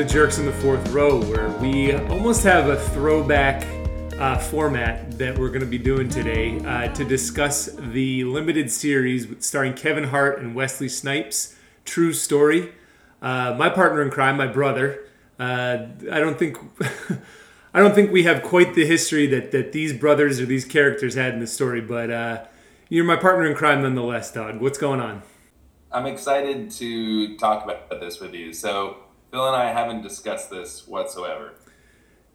the Jerks in the Fourth Row, where we almost have a throwback uh, format that we're going to be doing today uh, to discuss the limited series starring Kevin Hart and Wesley Snipes, True Story. Uh, my partner in crime, my brother. Uh, I don't think. I don't think we have quite the history that, that these brothers or these characters had in the story, but uh, you're my partner in crime nonetheless, dog. What's going on? I'm excited to talk about this with you. So, Phil and I haven't discussed this whatsoever.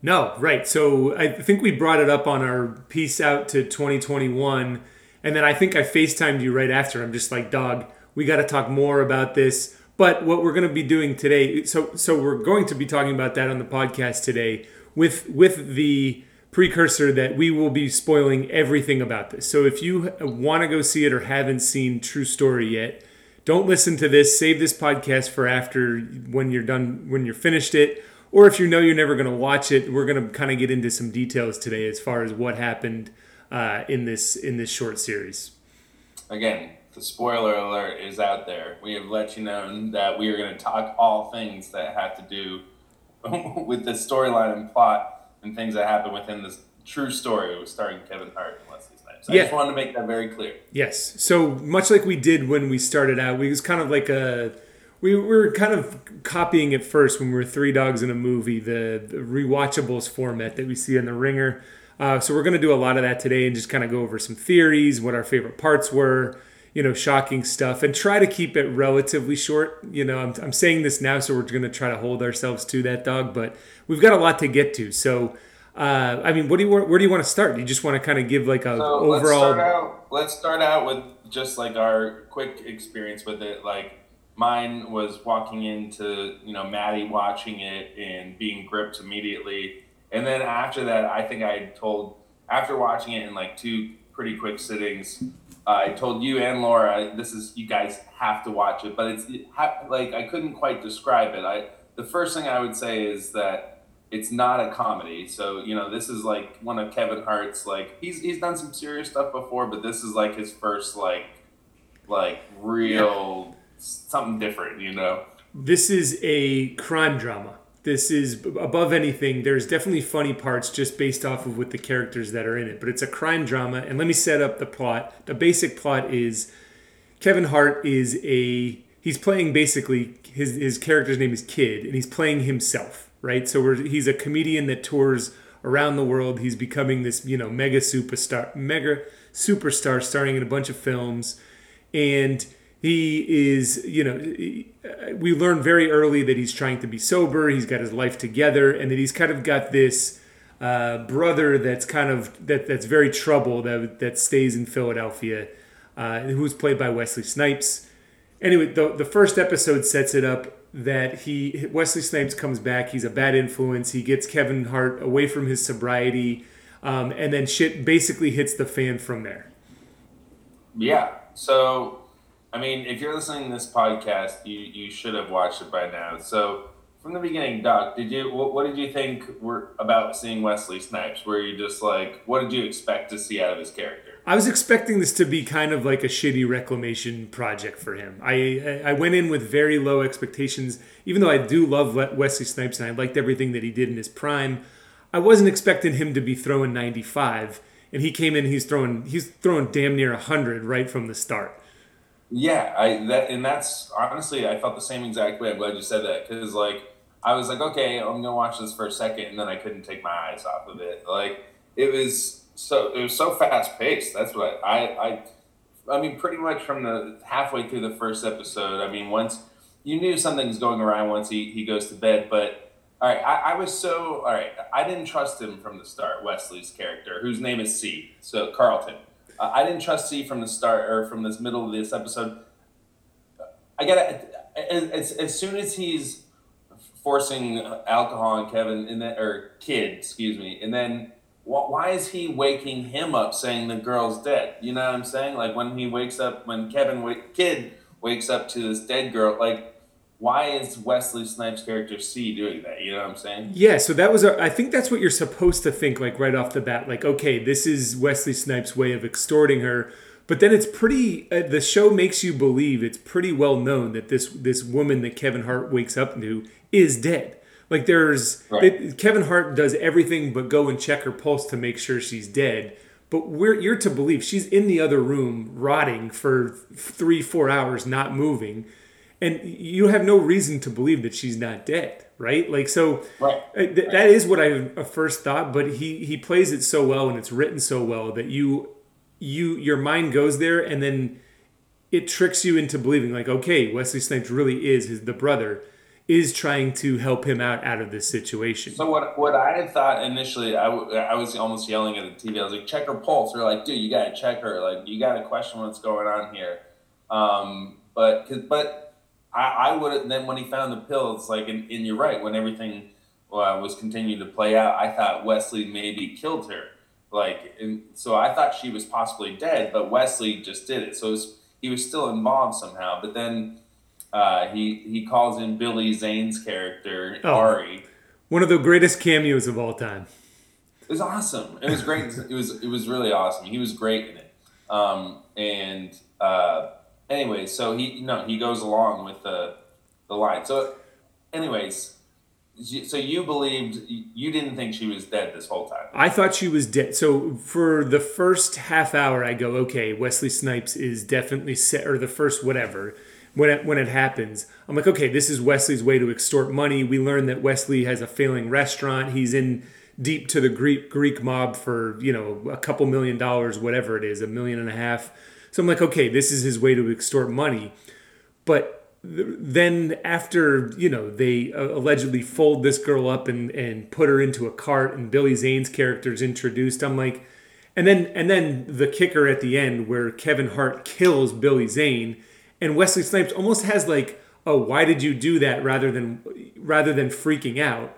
No, right. So, I think we brought it up on our peace out to 2021. And then I think I FaceTimed you right after. I'm just like, dog, we got to talk more about this. But what we're going to be doing today, so so we're going to be talking about that on the podcast today with with the precursor that we will be spoiling everything about this. So if you want to go see it or haven't seen True Story yet, don't listen to this. Save this podcast for after when you're done when you're finished it. Or if you know you're never going to watch it, we're going to kind of get into some details today as far as what happened uh, in this in this short series. Again, the spoiler alert is out there. We have let you know that we are going to talk all things that have to do with the storyline and plot and things that happen within this true story starring Kevin Hart and Wesley Snipes. I yeah. just wanted to make that very clear. Yes. So much like we did when we started out, we was kind of like a we were kind of copying it first when we were three dogs in a movie, the, the rewatchables format that we see in the Ringer. Uh, so we're going to do a lot of that today and just kind of go over some theories, what our favorite parts were, you know, shocking stuff, and try to keep it relatively short. You know, I'm, I'm saying this now, so we're going to try to hold ourselves to that dog, but we've got a lot to get to. So, uh, I mean, what do you where do you want to start? Do you just want to kind of give like a so overall? Let's start, out, let's start out with just like our quick experience with it. Like mine was walking into you know Maddie watching it and being gripped immediately, and then after that, I think I told after watching it in like two pretty quick sittings. I told you and Laura, this is you guys have to watch it, but it's it ha- like I couldn't quite describe it. I the first thing I would say is that it's not a comedy. So you know, this is like one of Kevin Hart's like he's he's done some serious stuff before, but this is like his first like like real yeah. something different. You know, this is a crime drama this is above anything there's definitely funny parts just based off of with the characters that are in it but it's a crime drama and let me set up the plot the basic plot is kevin hart is a he's playing basically his his character's name is kid and he's playing himself right so he's a comedian that tours around the world he's becoming this you know mega superstar mega superstar starring in a bunch of films and he is, you know, we learn very early that he's trying to be sober. He's got his life together, and that he's kind of got this uh, brother that's kind of that that's very troubled that that stays in Philadelphia, uh, who's played by Wesley Snipes. Anyway, the the first episode sets it up that he Wesley Snipes comes back. He's a bad influence. He gets Kevin Hart away from his sobriety, um, and then shit basically hits the fan from there. Yeah. So I mean, if you're listening to this podcast, you you should have watched it by now. So from the beginning, Doc, did you what, what did you think were about seeing Wesley Snipes? Were you just like, what did you expect to see out of his character? I was expecting this to be kind of like a shitty reclamation project for him. I I went in with very low expectations, even though I do love Wesley Snipes and I liked everything that he did in his prime. I wasn't expecting him to be throwing 95, and he came in. He's throwing he's throwing damn near 100 right from the start. Yeah, I that and that's honestly I felt the same exact way. I'm glad you said that because like I was like, okay, I'm gonna watch this for a second, and then I couldn't take my eyes off of it. Like it was so it was so fast paced. That's what I I I mean, pretty much from the halfway through the first episode. I mean, once you knew something's going around once he he goes to bed, but. All right, I, I was so all right. I didn't trust him from the start. Wesley's character, whose name is C, so Carlton. Uh, I didn't trust C from the start or from this middle of this episode. I gotta as, as soon as he's forcing alcohol on Kevin and then or kid, excuse me, and then why is he waking him up saying the girl's dead? You know what I'm saying? Like when he wakes up, when Kevin kid wakes up to this dead girl, like why is Wesley Snipes' character C doing that? You know what I'm saying? Yeah, so that was, I think that's what you're supposed to think, like right off the bat. Like, okay, this is Wesley Snipes' way of extorting her. But then it's pretty. Uh, the show makes you believe it's pretty well known that this this woman that Kevin Hart wakes up to is dead. Like there's Right. it, Kevin Hart does everything but go and check her pulse to make sure she's dead. But we're you're to believe she's in the other room rotting for three four hours, not moving, and you have no reason to believe that she's not dead, right? Like so. Right. Uh, th- That is what I first thought, but he he plays it so well and it's written so well that you you your mind goes there and then it tricks you into believing like okay Wesley Snipes really is his the brother is trying to help him out out of this situation. So what what I had thought initially, I, w- I was almost yelling at the TV. I was like, check her pulse. They're like, dude, you gotta check her. Like, you gotta question what's going on here. Um, but cause, but I, I would then when he found the pill, it's like, and, and you're right. When everything uh, was continuing to play out, I thought Wesley maybe killed her. Like, and so I thought she was possibly dead, but Wesley just did it. So it was, he was still involved somehow. But then uh, he he calls in Billy Zane's character Oh. Ari. One of the greatest cameos of all time. It was awesome. It was great. it was it was really awesome. He was great in it. Um, and uh, anyway, so he no he goes along with the the line. So, anyways, so you believed you didn't think she was dead this whole time. I thought she was dead. So for the first half hour, I go, okay, Wesley Snipes is definitely set, or the first whatever. When it, when it happens, I'm like, okay, this is Wesley's way to extort money. We learn that Wesley has a failing restaurant. He's in deep to the Greek Greek mob for you know a couple million dollars, whatever it is, a million and a half. So I'm like, okay, this is his way to extort money. But th- then after you know they uh, allegedly fold this girl up and and put her into a cart and Billy Zane's character is introduced, I'm like, and then and then the kicker at the end where Kevin Hart kills Billy Zane and Wesley Snipes almost has like, oh, why did you do that rather than rather than freaking out.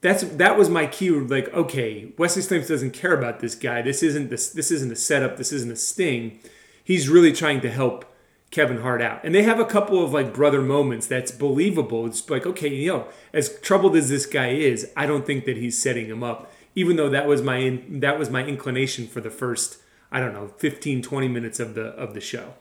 That's that was my cue Like, okay, Wesley Snipes doesn't care about this guy. This isn't this this isn't a setup. This isn't a sting. He's really trying to help Kevin Hart out. And they have a couple of like brother moments that's believable. It's like, okay, you know, as troubled as this guy is, I don't think that he's setting him up. Even though that was my in, that was my inclination for the first, I don't know, 15 20 minutes of the of the show.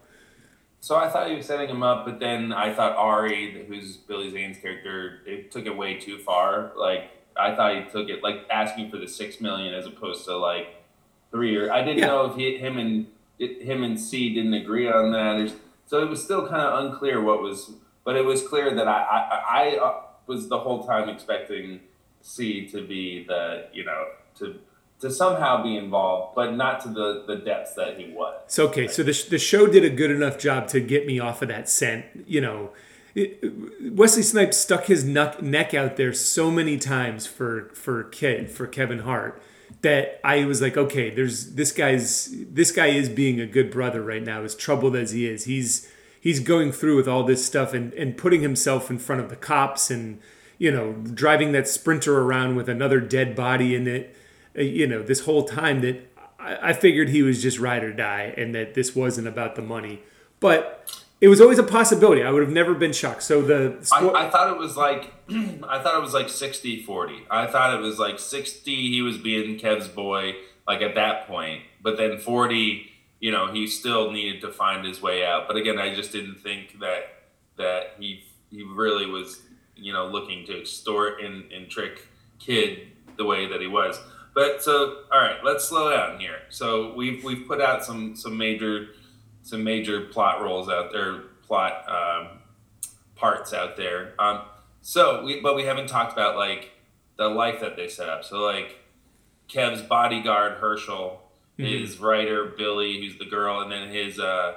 So I thought he was setting him up, but then I thought Ari, who's Billy Zane's character, it took it way too far. Like I thought he took it like asking for the six million as opposed to like three or I didn't Yeah. know if he, him and it, him and C didn't agree on that. Or, so it was still kind of unclear what was, but it was clear that I I, I uh, was the whole time expecting C to be the you know to to somehow be involved, but not to the the depths that he was. So okay, so the, the show did a good enough job to get me off of that scent. You know, it, Wesley Snipes stuck his neck, neck out there so many times for for Ke, for Kevin Hart that I was like, okay, there's this guy's this guy is being a good brother right now. As troubled as he is, he's he's going through with all this stuff and and putting himself in front of the cops and you know driving that sprinter around with another dead body in it. Uh, You know, this whole time that I, I figured he was just ride or die and that this wasn't about the money. But it was always a possibility. I would have never been shocked. So the I, I thought it was like I thought it was like 60 40. I thought it was like 60 he was being Kev's boy like at that point, but then 40, you know, he still needed to find his way out. But again, I just didn't think that that he he really was, you know, looking to extort and, and trick kid the way that he was. But so all right, let's slow down here. So we've we've put out some some major some major plot roles out there, plot um, parts out there. Um, so, we, but we haven't talked about like the life that they set up. So, like Kev's bodyguard Herschel, his writer Billy, who's the girl, and then his uh,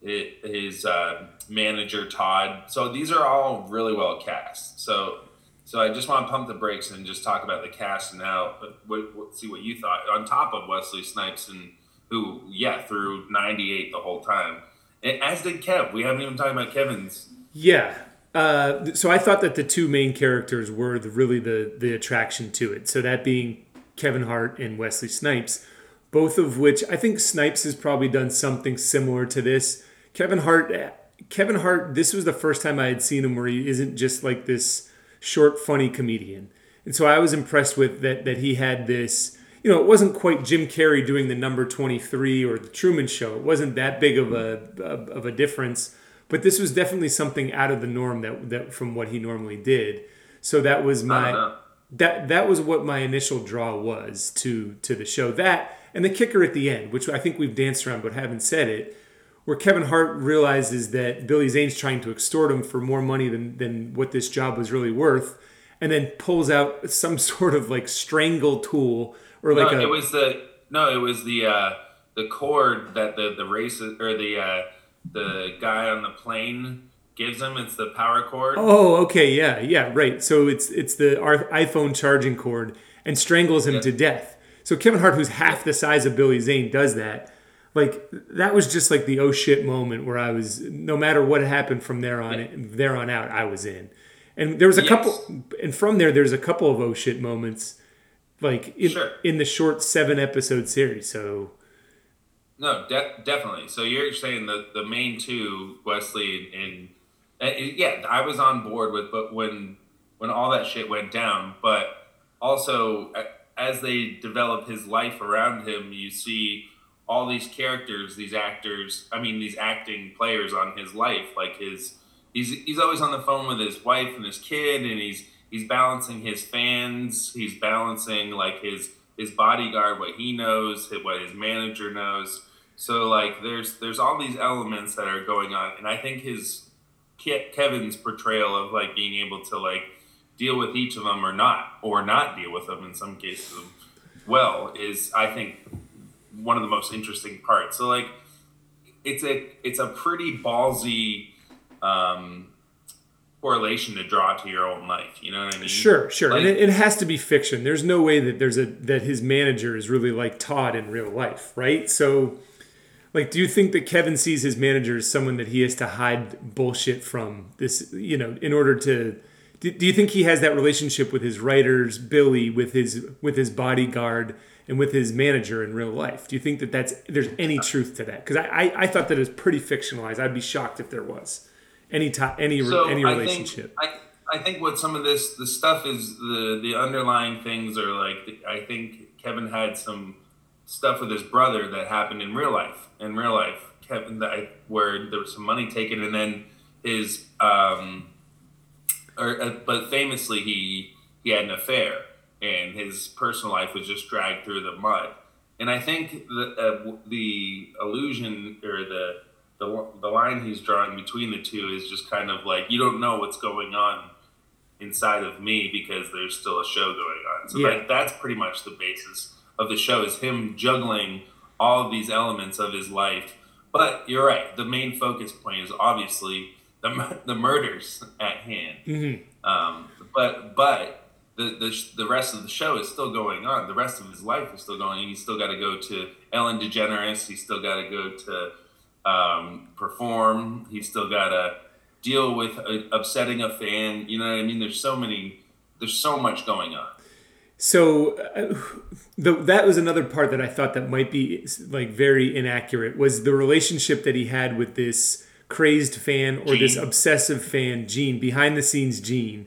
his uh, manager Todd. So these are all really well cast. So. So I just want to pump the brakes and just talk about the cast and how what, what, see what you thought on top of Wesley Snipes and who yeah through '98 the whole time, and as did Kev. We haven't even talked about Kevin's Yeah. Uh, so I thought that the two main characters were the, really the the attraction to it. So that being Kevin Hart and Wesley Snipes, both of which I think Snipes has probably done something similar to this. Kevin Hart, Kevin Hart, this was the first time I had seen him where he isn't just like this short, funny comedian, and so I was impressed with that that he had this. You know, it wasn't quite Jim Carrey doing the number twenty three or the Truman Show. It wasn't that big of a of a difference but this was definitely something out of the norm that, that from what he normally did So that was my that that was what my initial draw was to to the show. That and the kicker at the end, which I think we've danced around but haven't said it, where Kevin Hart realizes that Billy Zane's trying to extort him for more money than than what this job was really worth, and then pulls out some sort of like strangle tool or like no, a, it was the no, it was the uh, the cord that the the race or the uh, the guy on the plane gives him. It's the power cord. Oh, okay, yeah, yeah, right. So it's it's the iPhone charging cord and strangles him yeah. to death. So Kevin Hart, who's half the size of Billy Zane, does that. Like that was just like the oh shit moment where I was. No matter what happened from there on, yeah. there on out, I was in. And there was a yes. couple, and from there, there's a couple of oh shit moments, like in, sure. in the short seven episode series. So no, de- definitely. So you're saying the the main two, Wesley and uh, yeah, I was on board with, but when when all that shit went down, but also as they develop his life around him, you see all these characters, these actors, I mean these acting players on his life, like his he's he's always on the phone with his wife and his kid and he's he's balancing his fans, he's balancing like his his bodyguard, what he knows, what his manager knows. So like there's there's all these elements that are going on and I think his Kevin's portrayal of like being able to like deal with each of them or not, or not deal with them in some cases well is I think one of the most interesting parts. So like it's a it's a pretty ballsy um, correlation to draw to your own life. You know what I mean? Sure, sure. Like, and it, it, has to be fiction. There's no way that there's a that his manager is really like Todd in real life, right? So like do you think that kevin sees his manager as someone that he has to hide bullshit from this you know in order to do, do you think he has that relationship with his writers billy with his with his bodyguard and with his manager in real life. Do you think that that's there's any truth to that? Because I, I, I thought that it was pretty fictionalized. I'd be shocked if there was. Any time any so any relationship I think, I, I think what some of this the stuff is the the underlying things are like i think kevin had some stuff with his brother that happened in real life. In real life, Kevin, that, where there was some money taken, and then his, um, or uh, but famously he he had an affair, and his personal life was just dragged through the mud. And I think the uh, the illusion or the, the the line he's drawing between the two is just kind of like you don't know what's going on inside of me because there's still a show going on. So yeah. like that's pretty much the basis of the show is him juggling all of these elements of his life. But you're right. The main focus point is obviously the, the murders at hand. Mm-hmm. Um, but but the, the the rest of the show is still going on. The rest of his life is still going. On. He's still got to go to Ellen DeGeneres. He's still got to go to um, perform. He's still got to deal with uh, upsetting a fan. You know what I mean? There's so many. There's so much going on so uh, the, that was another part that I thought that might be like very inaccurate was the relationship that he had with this crazed fan or Gene. this obsessive fan Gene behind the scenes Gene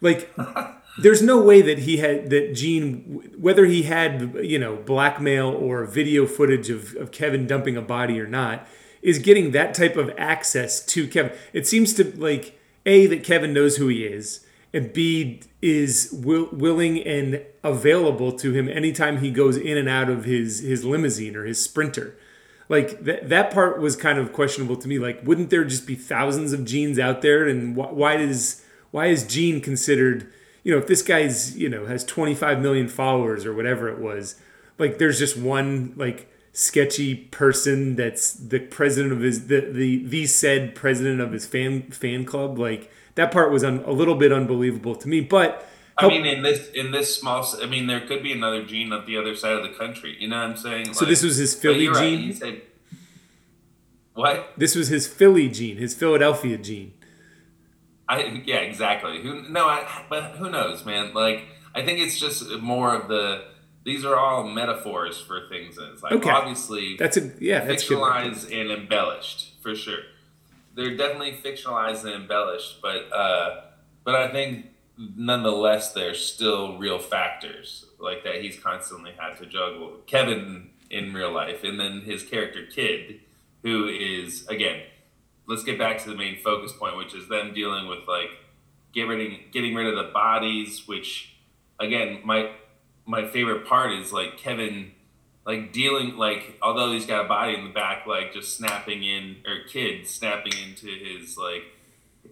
like there's no way that he had that Gene whether he had you know blackmail or video footage of, of Kevin dumping a body or not is getting that type of access to Kevin it seems to like a that Kevin knows who he is and B is will, willing and available to him anytime he goes in and out of his his limousine or his sprinter. Like that that part was kind of questionable to me. Like, wouldn't there just be thousands of genes out there? And wh- why is why is Gene considered? You know, if this guy's you know has 25 million followers or whatever it was, like there's just one like sketchy person that's the president of his the the the said president of his fan fan club like that part was un, a little bit unbelievable to me. But I mean, in this in this small, I mean, there could be another gene on the other side of the country. You know what I'm saying? So like, this was his Philly gene. Right. Said, what? This was his Philly gene, his Philadelphia gene. I yeah, exactly. Who no, I, but who knows, man? Like I think it's just more of the. These are all metaphors for things. It's like okay. obviously that's a yeah, that's fictionalized and embellished for sure they're definitely fictionalized and embellished, but uh, but I think nonetheless there's still real factors like that he's constantly had to juggle. Kevin in real life, and then his character Kid, who is again, let's get back to the main focus point, which is them dealing with like getting getting rid of the bodies, which again, my my favorite part is like Kevin like dealing like although he's got a body in the back, like just snapping in or kid snapping into his like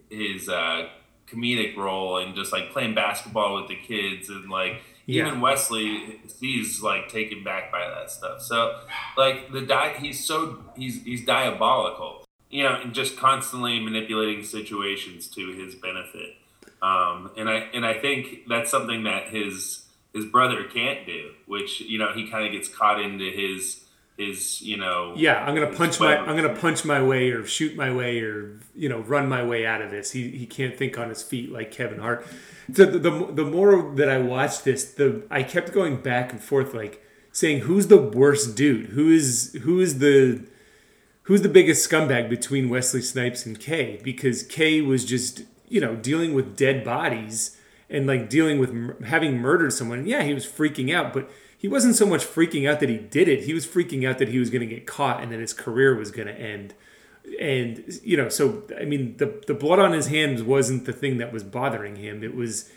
his uh comedic role and just like playing basketball with the kids and like yeah. even Wesley he's like taken back by that stuff. So like the di he's so he's he's diabolical. You know, and just constantly manipulating situations to his benefit. Um, and I and I think that's something that his his brother can't do, which you know he kind of gets caught into his his you know yeah i'm gonna punch my i'm gonna punch my way or shoot my way or you know run my way out of this. He, he can't think on his feet like kevin hart. So the, the, the more that i watched this the i kept going back and forth like saying who's the worst dude? Who is who is the who's the biggest scumbag between wesley snipes and kay because kay was just you know dealing with dead bodies and like dealing with having murdered someone yeah he was freaking out but he wasn't so much freaking out that he did it. He was freaking out that he was going to get caught and that his career was going to end. And you know, so I mean, the the blood on his hands wasn't the thing that was bothering him. It was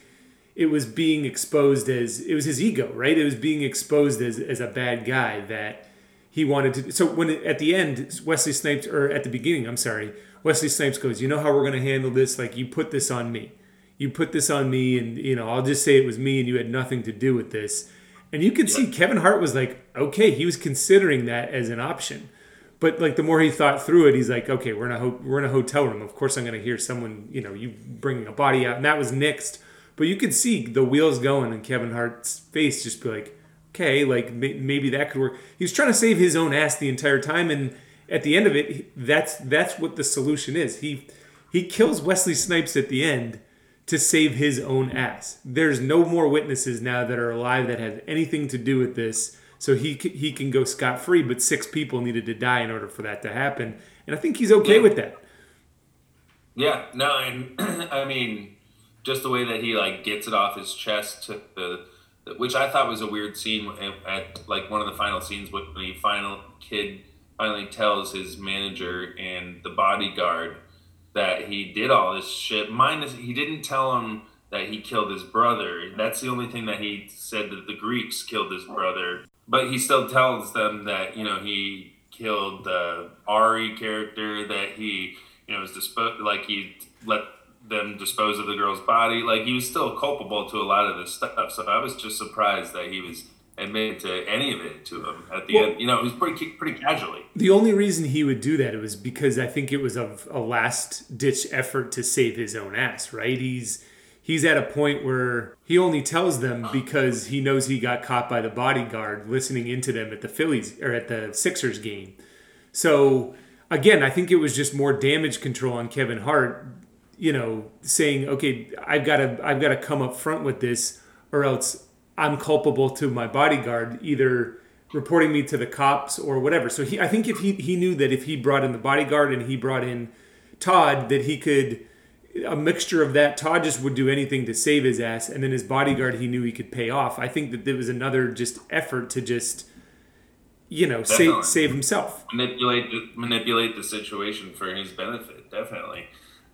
it was being exposed as it was his ego, right? It was being exposed as as a bad guy that he wanted to. So when it, at the end, Wesley Snipes, or at the beginning, I'm sorry, Wesley Snipes goes, "You know how we're going to handle this? Like you put this on me. You put this on me, and you know I'll just say it was me, and you had nothing to do with this." And you could see Kevin Hart was like, okay, he was considering that as an option. But like the more he thought through it, he's like, okay, we're in a ho- we're in a hotel room. Of course, I'm going to hear someone, you know, you bringing a body out, and that was nixed. But you could see the wheels going, and Kevin Hart's face just be like, okay, like maybe that could work. He was trying to save his own ass the entire time, and at the end of it, that's that's what the solution is. He he kills Wesley Snipes at the end to save his own ass. There's no more witnesses now that are alive that have anything to do with this, so he he can go scot free. But six people needed to die in order for that to happen, and I think he's okay yeah. with that. Yeah, no, and I mean, just the way that he like gets it off his chest to the, which I thought was a weird scene at, at like one of the final scenes when the final kid finally tells his manager and the bodyguard that he did all this shit. Minus, he didn't tell him that he killed his brother. That's the only thing that he said that the Greeks killed his brother. But he still tells them that you know he killed the Ari character. That he you know was disposed like he let them dispose of the girl's body. Like he was still culpable to a lot of this stuff. So I was just surprised that he was admitted to any of it to him at the well, end. You know, it was pretty pretty casually. The only reason he would do that it was because I think it was a, a last ditch effort to save his own ass. Right? He's he's at a point where he only tells them uh-huh. because he knows he got caught by the bodyguard listening into them at the Phillies or at the Sixers game. So again, I think it was just more damage control on Kevin Hart. You know, saying, "Okay, I've got to, I've got to come up front with this, or else I'm culpable to my bodyguard, either reporting me to the cops or whatever. So he, I think if he he knew that if he brought in the bodyguard and he brought in Todd, that he could a mixture of that. Todd just would do anything to save his ass, and then his bodyguard he knew he could pay off. I think that there was another just effort to just you know Definitely. save save himself, manipulate manipulate the situation for his benefit. Definitely.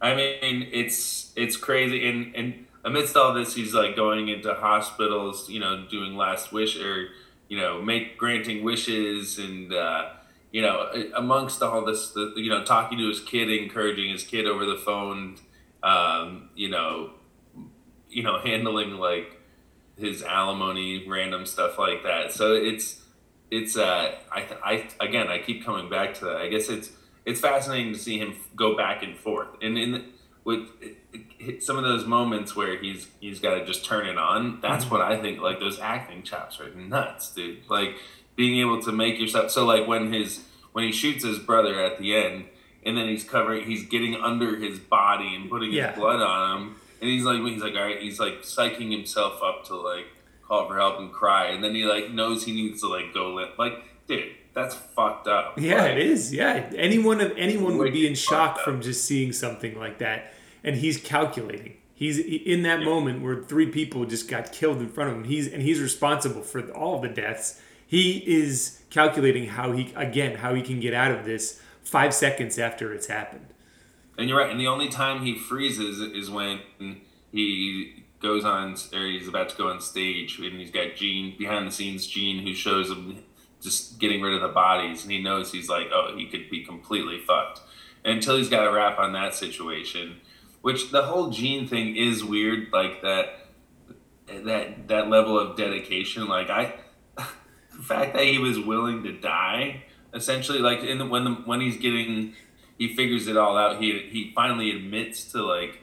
I mean, it's it's crazy, and and amidst all this, he's like going into hospitals, you know, doing last wish or you know, make granting wishes and uh, you know, amongst all this, the, you know, talking to his kid, encouraging his kid over the phone, um, you know, you know, handling like his alimony, random stuff like that. So it's it's uh, I I again, I keep coming back to that. I guess it's it's fascinating to see him go back and forth, and in with some of those moments where he's he's got to just turn it on. That's mm-hmm. what I think. Like those acting chops are nuts, dude. Like being able to make yourself. So like when his when he shoots his brother at the end, and then he's covering, he's getting under his body and putting yeah. his blood on him, and he's like he's like all right, he's like psyching himself up to like call for help and cry, and then he like knows he needs to like go lit. Like dude, that's fucked up. Yeah, like, it is. Yeah, anyone of anyone would be in shock from just seeing something like that and he's calculating. He's in that yeah. moment where three people just got killed in front of him. He's and he's responsible for all of the deaths. He is calculating how he again how he can get out of this five seconds after it's happened. And you're right. And the only time he freezes is when he goes on or he's about to go on stage and he's got Gene behind the scenes Gene who shows him just getting rid of the bodies and he knows he's like oh he could be completely fucked. Until he's got a wrap on that situation which the whole Gene thing is weird like that that that level of dedication. Like I the fact that he was willing to die essentially like in the, when the when he's getting he figures it all out he he finally admits to like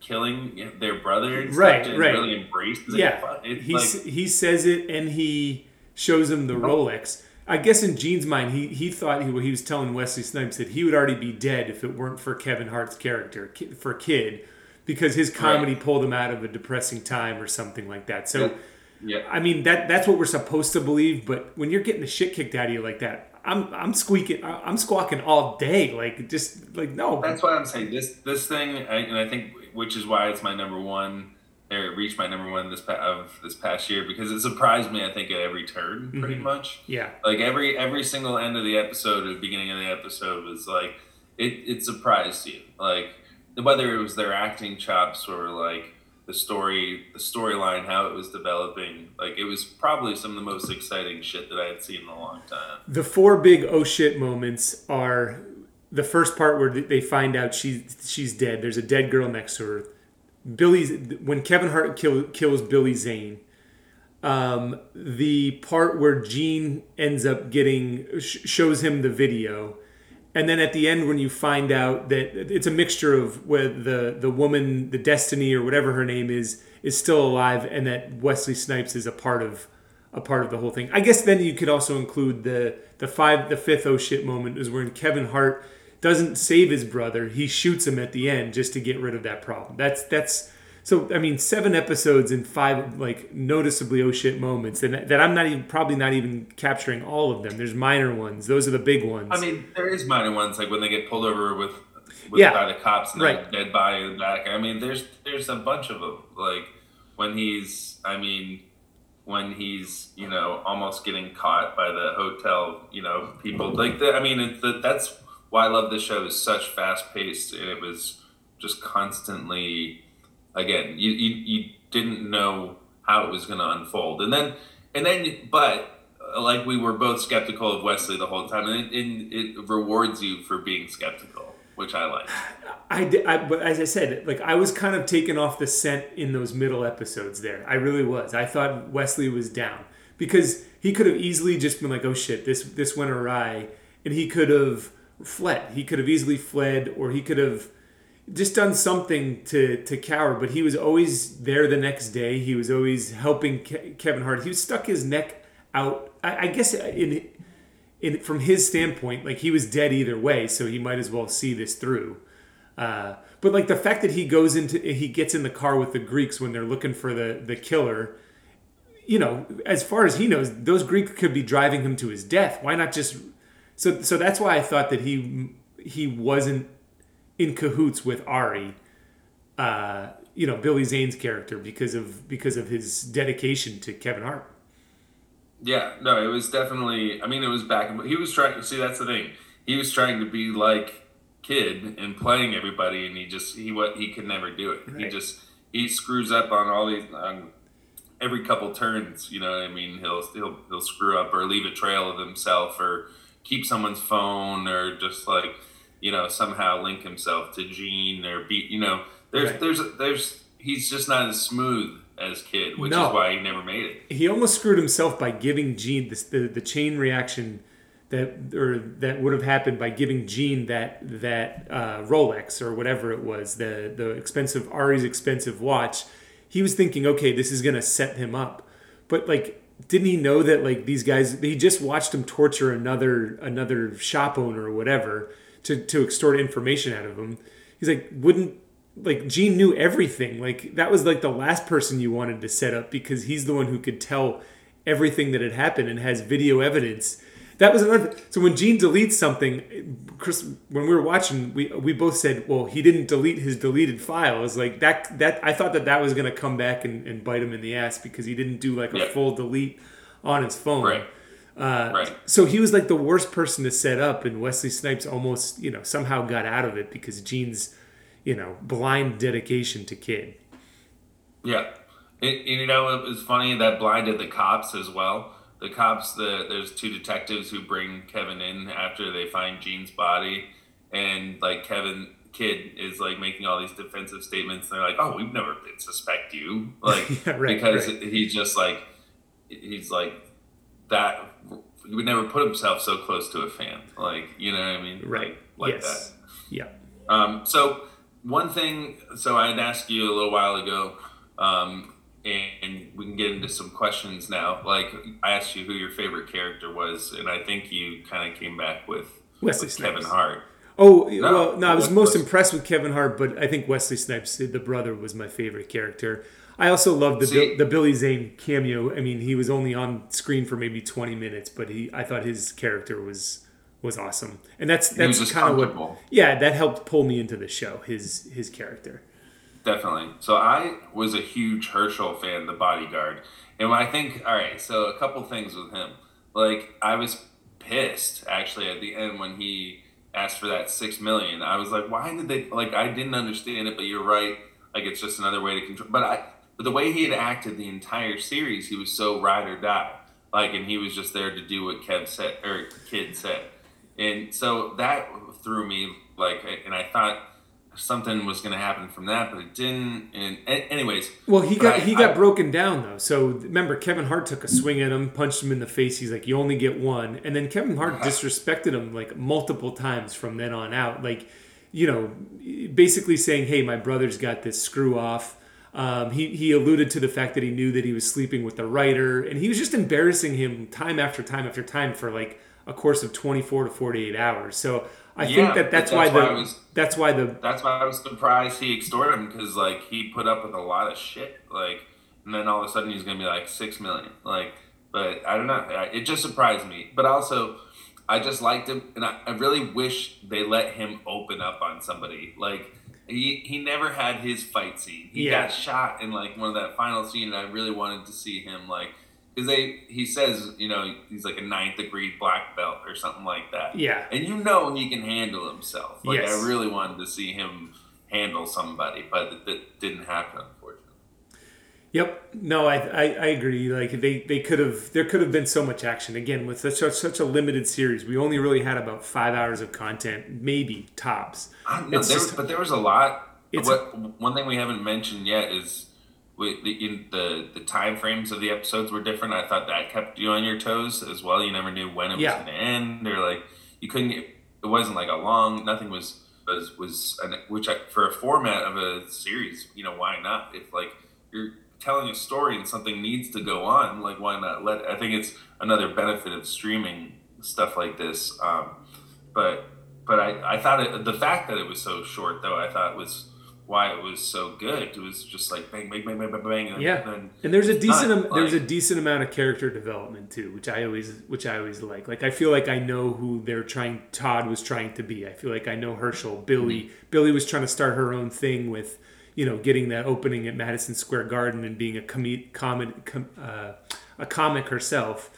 killing their brother and right right. really embraced it. yeah. he, like, he says it and he shows him the oh. rolex i guess in gene's mind he, he thought he, he was telling wesley snipes that he would already be dead if it weren't for kevin hart's character for kid because his comedy right. pulled him out of a depressing time or something like that so yeah. I mean that that's what we're supposed to believe, but when you're getting the shit kicked out of you like that, I'm I'm squeaking, I'm squawking all day, like just like no. That's why I'm saying this this thing, and I think which is why it's my number one, or it reached my number one this of this past year because it surprised me. I think at every turn, pretty mm-hmm. much. Yeah. Like every every single end of the episode or the beginning of the episode was like it it surprised you, like whether it was their acting chops or like the story, the storyline, how it was developing. Like it was probably some of the most exciting shit that I had seen in a long time. The four big oh shit moments are the first part where they find out she's she's dead. There's a dead girl next to her. Billy's when Kevin Hart kill, kills Billy Zane. Um, the part where Gene ends up getting sh- shows him the video and then at the end when you find out that it's a mixture of where the the woman the destiny or whatever her name is is still alive and that wesley snipes is a part of a part of the whole thing i guess then you could also include the the five the fifth oh shit moment is when kevin hart doesn't save his brother he shoots him at the end just to get rid of that problem that's that's so I mean, seven episodes and five like noticeably oh shit moments, and that I'm not even probably not even capturing all of them. There's minor ones; those are the big ones. I mean, there is minor ones like when they get pulled over with, with yeah. by the cops and right. dead body in the back. I mean, there's there's a bunch of them. Like when he's, I mean, when he's you know almost getting caught by the hotel, you know, people like the, I mean, it, the, that's why I love this show. is such fast paced, it was just constantly again, you, you, you didn't know how it was going to unfold. And then, and then, but uh, like we were both skeptical of Wesley the whole time, and it, and it rewards you for being skeptical, which I like. I, did, I, but as I said, like I was kind of taken off the scent in those middle episodes. There, I really was. I thought Wesley was down because he could have easily just been like, "Oh shit, this this went awry," and he could have fled. He could have easily fled, or he could have just done something to to cower, but he was always there the next day. He was always helping Ke- Kevin Hart. He stuck his neck out. I, I guess in in from his standpoint, like he was dead either way, so he might as well see this through. Uh, but like the fact that he goes into he gets in the car with the Greeks when they're looking for the the killer. You know, as far as he knows, those Greeks could be driving him to his death. Why not just? So so that's why I thought that he he wasn't in cahoots with Ari, uh, you know, Billy Zane's character because of because of his dedication to Kevin Hart. Yeah, no, it was definitely. I mean, it was back. He was trying. See, that's the thing. He was trying to be like kid and playing everybody, and he just he what he could never do it. Right. He just he screws up on all these on every couple turns. You know, what I mean, he'll he'll he'll screw up or leave a trail of himself or keep someone's phone or just like you know, somehow link himself to Gene or be, you know, there's, right. there's, there's, he's just not as smooth as kid, which no. is why he never made it. He almost screwed himself by giving Gene this, the, the chain reaction that, or that would have happened by giving Gene that, that uh, Rolex or whatever it was, the, the expensive, Ari's expensive watch. He was thinking, okay, this is to set him up. But like, didn't he know that like these guys, he just watched him torture another, another shop owner or whatever to to extort information out of him. He's like, wouldn't like Gene knew everything. Like that was like the last person you wanted to set up because he's the one who could tell everything that had happened and has video evidence. That was another. So when Gene deletes something, Chris, when we were watching, we we both said, "Well, he didn't delete his deleted file." It's like that. That I thought that that was going to come back and, and bite him in the ass because he didn't do like a yeah. full delete on his phone. Right. Uh, right. So he was like the worst person to set up, and Wesley Snipes almost, you know, somehow got out of it because Gene's, you know, blind dedication to Kid. Yeah, it, you know it was funny that blinded the cops as well. The cops, the there's two detectives who bring Kevin in after they find Gene's body, and like Kevin kid is like making all these defensive statements. They're like, "Oh, we've never been suspect you," like yeah, right, because right. he's just like he's like that. He would never put himself so close to a fan, like you know what I mean, right? Like, like yes. that. Yeah. Um, so one thing, so I had asked you a little while ago, um, and we can get into some questions now. Like I asked you who your favorite character was, and I think you kind of came back with, Wesley with Kevin Hart. Oh no, well, no, I was most impressed with Kevin Hart, but I think Wesley Snipes, the brother, was my favorite character. I also loved the See, the Billy Zane cameo. I mean, he was only on screen for maybe twenty minutes, but he I thought his character was was awesome, and that's that's kind of what yeah that helped pull me into the show. His his character. Definitely. So I was a huge Herschel fan, The Bodyguard, and I think all right. So a couple things with him, like I was pissed actually at the end when he asked for that six million. I was like, why did they like? I didn't understand it, but you're right. Like it's just another way to control. But I, but the way he had acted the entire series, he was so ride or die. Like, and he was just there to do what Kev said or Kid said, and so that threw me. Like, and I thought something was going to happen from that, but it didn't. And anyways, well, he got I, he got I, broken down though. So remember, Kevin Hart took a swing at him, punched him in the face. He's like, "You only get one," and then Kevin Hart disrespected him like multiple times from then on out. Like, you know, basically saying, "Hey, my brother's got this screw off." Um, he, he alluded to the fact that he knew that he was sleeping with the writer, and he was just embarrassing him time after time after time for like a course of 24 to 48 hours. So I yeah, think that that's, that's why, why the was, that's why the that's why I was surprised he extorted him because like he put up with a lot of shit like and then all of a sudden he's gonna be like six million like but I don't know it just surprised me but also I just liked him and I, I really wish they let him open up on somebody like he he never had his fight scene he yeah. got shot in like one of that final scene and I really wanted to see him like because they he says you know he's like a ninth degree black belt or something like that. Yeah, and you know he can handle himself. Like yes. I really wanted to see him handle somebody, but that didn't happen unfortunately. Yep. No, I, I, I agree. Like they, they could have there could have been so much action again with such such a limited series. We only really had about five hours of content, maybe tops. Know, there just, but there was a lot. What, one thing we haven't mentioned yet is we, the, in the the time frames of the episodes were different. I thought that kept you on your toes as well. You never knew when it yeah. was going to end, or like you couldn't. It wasn't like a long. Nothing was was was an, which I, for a format of a series. You know why not? If like you're telling a story and something needs to go on, like why not let? I think it's another benefit of streaming stuff like this. Um, but but I I thought it, the fact that it was so short though I thought was why it was so good. It was just like bang, bang, bang, bang, bang, bang. And yeah, then and there's a decent am- like, there's a decent amount of character development too, which I always which I always like. Like I feel like I know who they're trying. Todd was trying to be. I feel like I know Herschel. Billy mm-hmm. Billy was trying to start her own thing with you know getting that opening at Madison Square Garden and being a comic com- uh, a comic herself.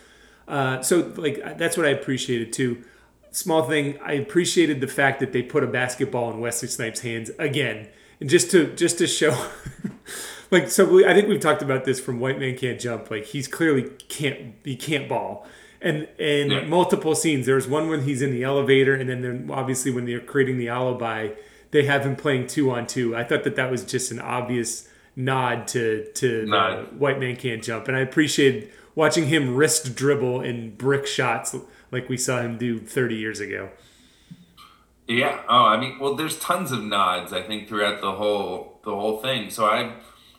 Uh, so like that's what I appreciated too small thing i appreciated the fact that they put a basketball in wesley snipes hands again and just to just to show like so we, i think we've talked about this from White Men Can't Jump. Like he's clearly can't he can't ball. And and yeah. multiple scenes. There's one when he's in the elevator and then then obviously when they're creating the alibi they have him playing two on two. I thought that that was just an obvious nod to to White Men Can't Jump. And i appreciated watching him wrist dribble in brick shots like we saw him do 30 years ago yeah. Oh, I mean, well, there's tons of nods. I think throughout the whole the whole thing. So I,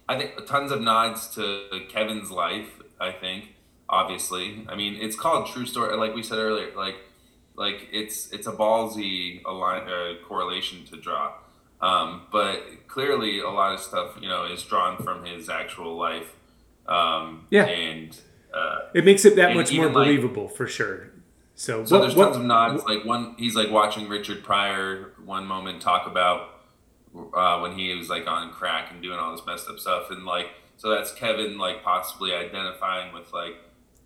I think tons of nods to Kevin's life. I think obviously. I mean, it's called True Story. Like we said earlier, like like it's it's a ballsy align, uh, correlation to draw. Um, but clearly, a lot of stuff you know is drawn from his actual life. Um, yeah. And uh, it makes it that much more believable like, for sure. So, so what, there's tons of nods. Like one, he's like watching Richard Pryor one moment talk about uh, when he was like on crack and doing all this messed up stuff, and like so that's Kevin like possibly identifying with like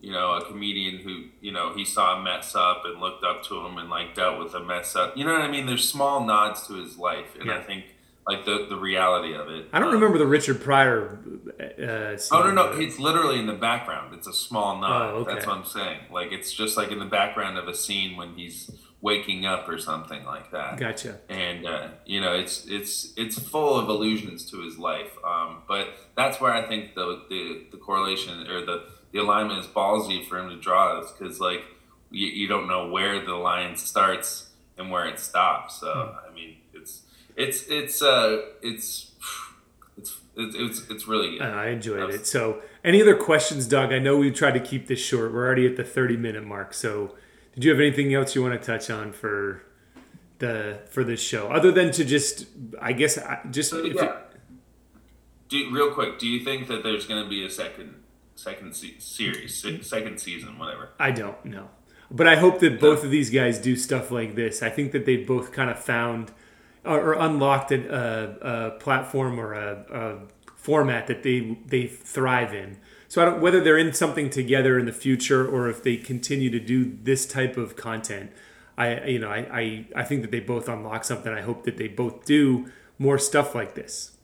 you know a comedian who you know he saw him mess up and looked up to him and like dealt with a mess up. You know what I mean? There's small nods to his life, and yeah. I think like the the reality of it. I don't Um, remember the Richard Pryor. Uh, scene. Oh no, no, it's literally in the background. It's a small nod. Oh, okay. That's what I'm saying. Like it's just like in the background of a scene when he's waking up or something like that. Gotcha. And uh, you know, it's it's it's full of allusions to his life. Um, but that's where I think the the, the correlation or the the alignment is ballsy for him to draw is because like you, you don't know where the line starts and where it stops. So Hmm. It's it's uh it's it's it's it's, really good. I enjoyed it. So, any other questions, Doug? I know we tried to keep this short. We're already at the 30 minute mark. So, did you have anything else you want to touch on for the for this show, other than to just, I guess, just if yeah. it, Do real quick, do you think that there's going to be a second second se- series, se- second season, whatever? I don't know, but I hope that both of these guys do stuff like this. I think that they've both kind of found or, or unlocked a, a, uh, a platform or a, a format that they they thrive in. So I don't whether they're in something together in the future or if they continue to do this type of content. I you know I I, I think that they both unlock something. I hope that they both do more stuff like this.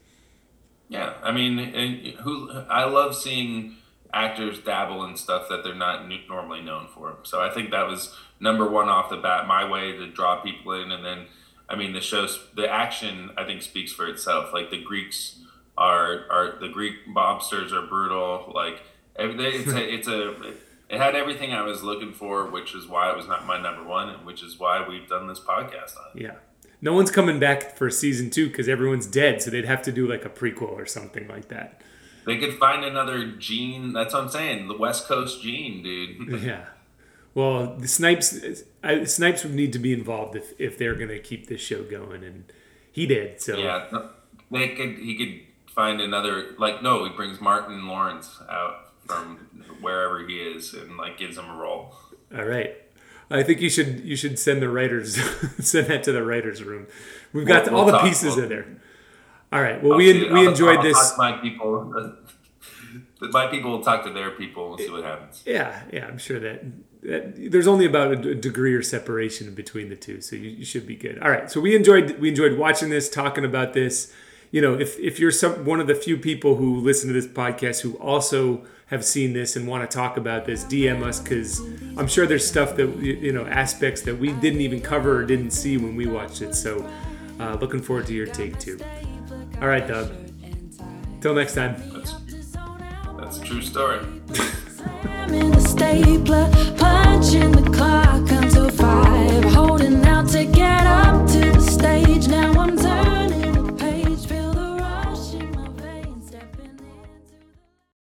Yeah, I mean, and who I love seeing actors dabble in stuff that they're not normally known for. So I think that was number one off the bat, my way to draw people in, and then I mean the shows, the action I think speaks for itself. Like the Greeks are are the Greek mobsters are brutal. Like it's a, it's a it had everything I was looking for, which is why it was not my number one, and which is why we've done this podcast on. it. Yeah. No one's coming back for season two because everyone's dead, so they'd have to do like a prequel or something like that. They could find another gene. That's what I'm saying. The West Coast gene, dude. Yeah. Well, the Snipes I, Snipes would need to be involved if, if they're going to keep this show going, and he did. So Yeah, they could. He could find another. Like, no, he brings Martin Lawrence out from wherever he is and like gives him a role. all right. I think you should you should send the writers send that to the writers room. We've got We'll- all we'll the talk. pieces We'll- in there. All right. Well, I'll we we enjoyed I'll this. my people. My people will talk to their people and see what happens. Yeah, yeah. I'm sure that, that there's only about a degree or separation between the two, so you, you should be good. All right. So we enjoyed we enjoyed watching this, talking about this. You know, if if you're some one of the few people who listen to this podcast who also have seen this and want to talk about this, DM us because I'm sure there's stuff that you know aspects that we didn't even cover or didn't see when we watched it. So, uh, looking forward to your take too. All right, Doug. Till next time. That's it's a true story. The stapler, punching the clock until five, holding out to get up to the stage. Now I'm.